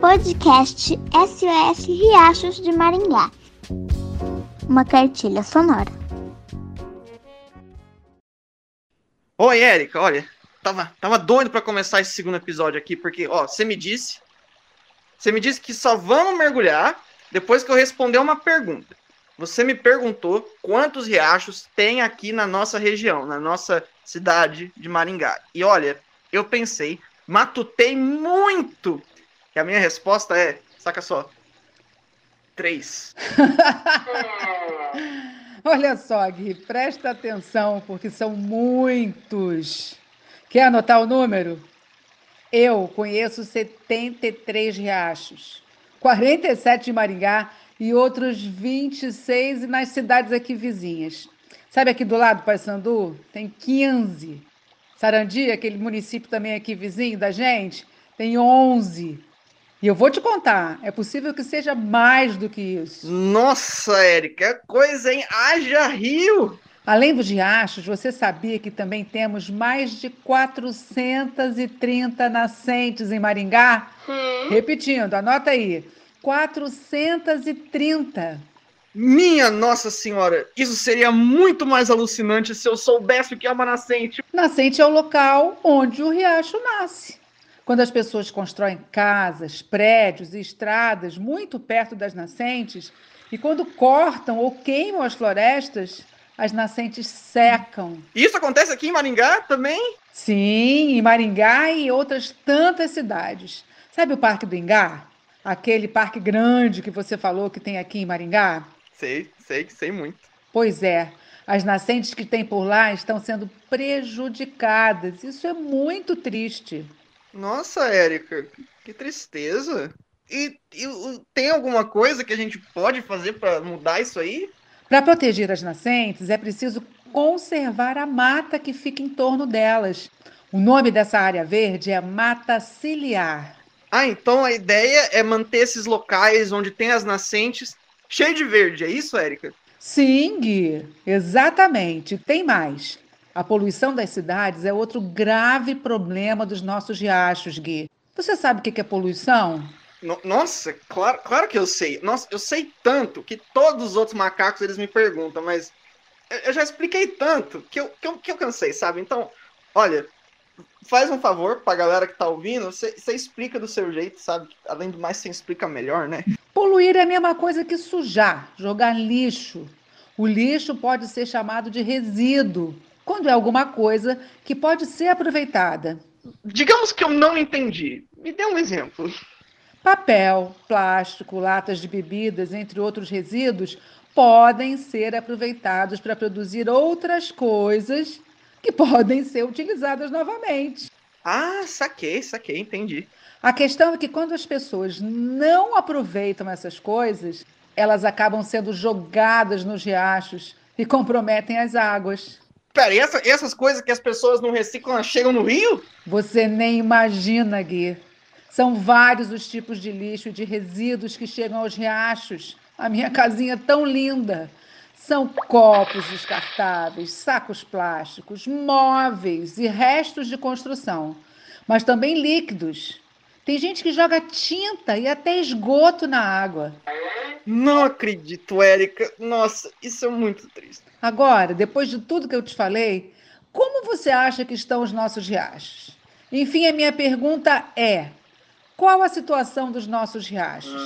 Podcast SOS Riachos de Maringá. Uma cartilha sonora. Oi, Érica, olha, tava, tava doido para começar esse segundo episódio aqui, porque, ó, você me disse, você me disse que só vamos mergulhar depois que eu responder uma pergunta. Você me perguntou quantos riachos tem aqui na nossa região, na nossa cidade de Maringá. E olha, eu pensei, matutei muito. E a minha resposta é, saca só, três. Olha só, Gui, presta atenção, porque são muitos. Quer anotar o número? Eu conheço 73 riachos, 47 de Maringá e outros 26 nas cidades aqui vizinhas. Sabe aqui do lado, Paysandu? Tem 15. Sarandi, aquele município também aqui vizinho da gente, tem 11. E eu vou te contar, é possível que seja mais do que isso. Nossa, Érica, é coisa, hein? Haja rio! Além dos riachos, você sabia que também temos mais de 430 nascentes em Maringá? Hum. Repetindo, anota aí. 430. Minha Nossa Senhora, isso seria muito mais alucinante se eu soubesse o que é uma nascente. Nascente é o local onde o riacho nasce. Quando as pessoas constroem casas, prédios e estradas muito perto das nascentes, e quando cortam ou queimam as florestas, as nascentes secam. Isso acontece aqui em Maringá também? Sim, em Maringá e outras tantas cidades. Sabe o Parque do Ingá? Aquele parque grande que você falou que tem aqui em Maringá? Sei, sei, sei muito. Pois é. As nascentes que tem por lá estão sendo prejudicadas. Isso é muito triste. Nossa, Érica, que tristeza. E, e, tem alguma coisa que a gente pode fazer para mudar isso aí? Para proteger as nascentes, é preciso conservar a mata que fica em torno delas. O nome dessa área verde é mata ciliar. Ah, então a ideia é manter esses locais onde tem as nascentes cheio de verde, é isso, Érica? Sim, Gui, exatamente. Tem mais. A poluição das cidades é outro grave problema dos nossos riachos, Gui. Você sabe o que é poluição? No, nossa, claro, claro que eu sei. Nossa, eu sei tanto que todos os outros macacos eles me perguntam, mas eu, já expliquei tanto que eu, que eu, que eu cansei, sabe? Então, olha, faz um favor pra galera que tá ouvindo, você explica do seu jeito, sabe? Além do mais, você explica melhor, né? Poluir é a mesma coisa que sujar, jogar lixo. O lixo pode ser chamado de resíduo quando é alguma coisa que pode ser aproveitada. Digamos que eu não entendi. Me dê um exemplo. Papel, plástico, latas de bebidas, entre outros resíduos, podem ser aproveitados para produzir outras coisas que podem ser utilizadas novamente. Ah, saquei, saquei, entendi. A questão é que quando as pessoas não aproveitam essas coisas, elas acabam sendo jogadas nos riachos e comprometem as águas. Pera, e essa, essas coisas que as pessoas não reciclam chegam no rio? Você nem imagina, Gui. São vários os tipos de lixo e de resíduos que chegam aos riachos. A minha casinha é tão linda. São copos descartáveis, sacos plásticos, móveis e restos de construção, mas também líquidos. Tem gente que joga tinta e até esgoto na água. Não acredito, Érica. Nossa, isso é muito triste. Agora, depois de tudo que eu te falei, como você acha que estão os nossos riachos? Enfim, a minha pergunta é: qual a situação dos nossos riachos?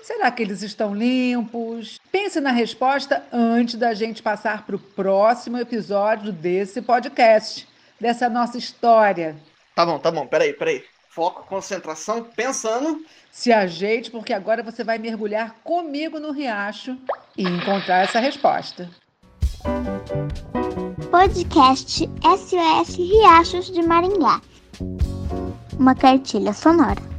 Será que eles estão limpos? Pense na resposta antes da gente passar para o próximo episódio desse podcast, dessa nossa história. Tá bom, tá bom, peraí, peraí. Foco, concentração, pensando. Se ajeite, porque agora você vai mergulhar comigo no riacho e encontrar essa resposta. Podcast SOS Riachos de Maringá. Uma cartilha sonora.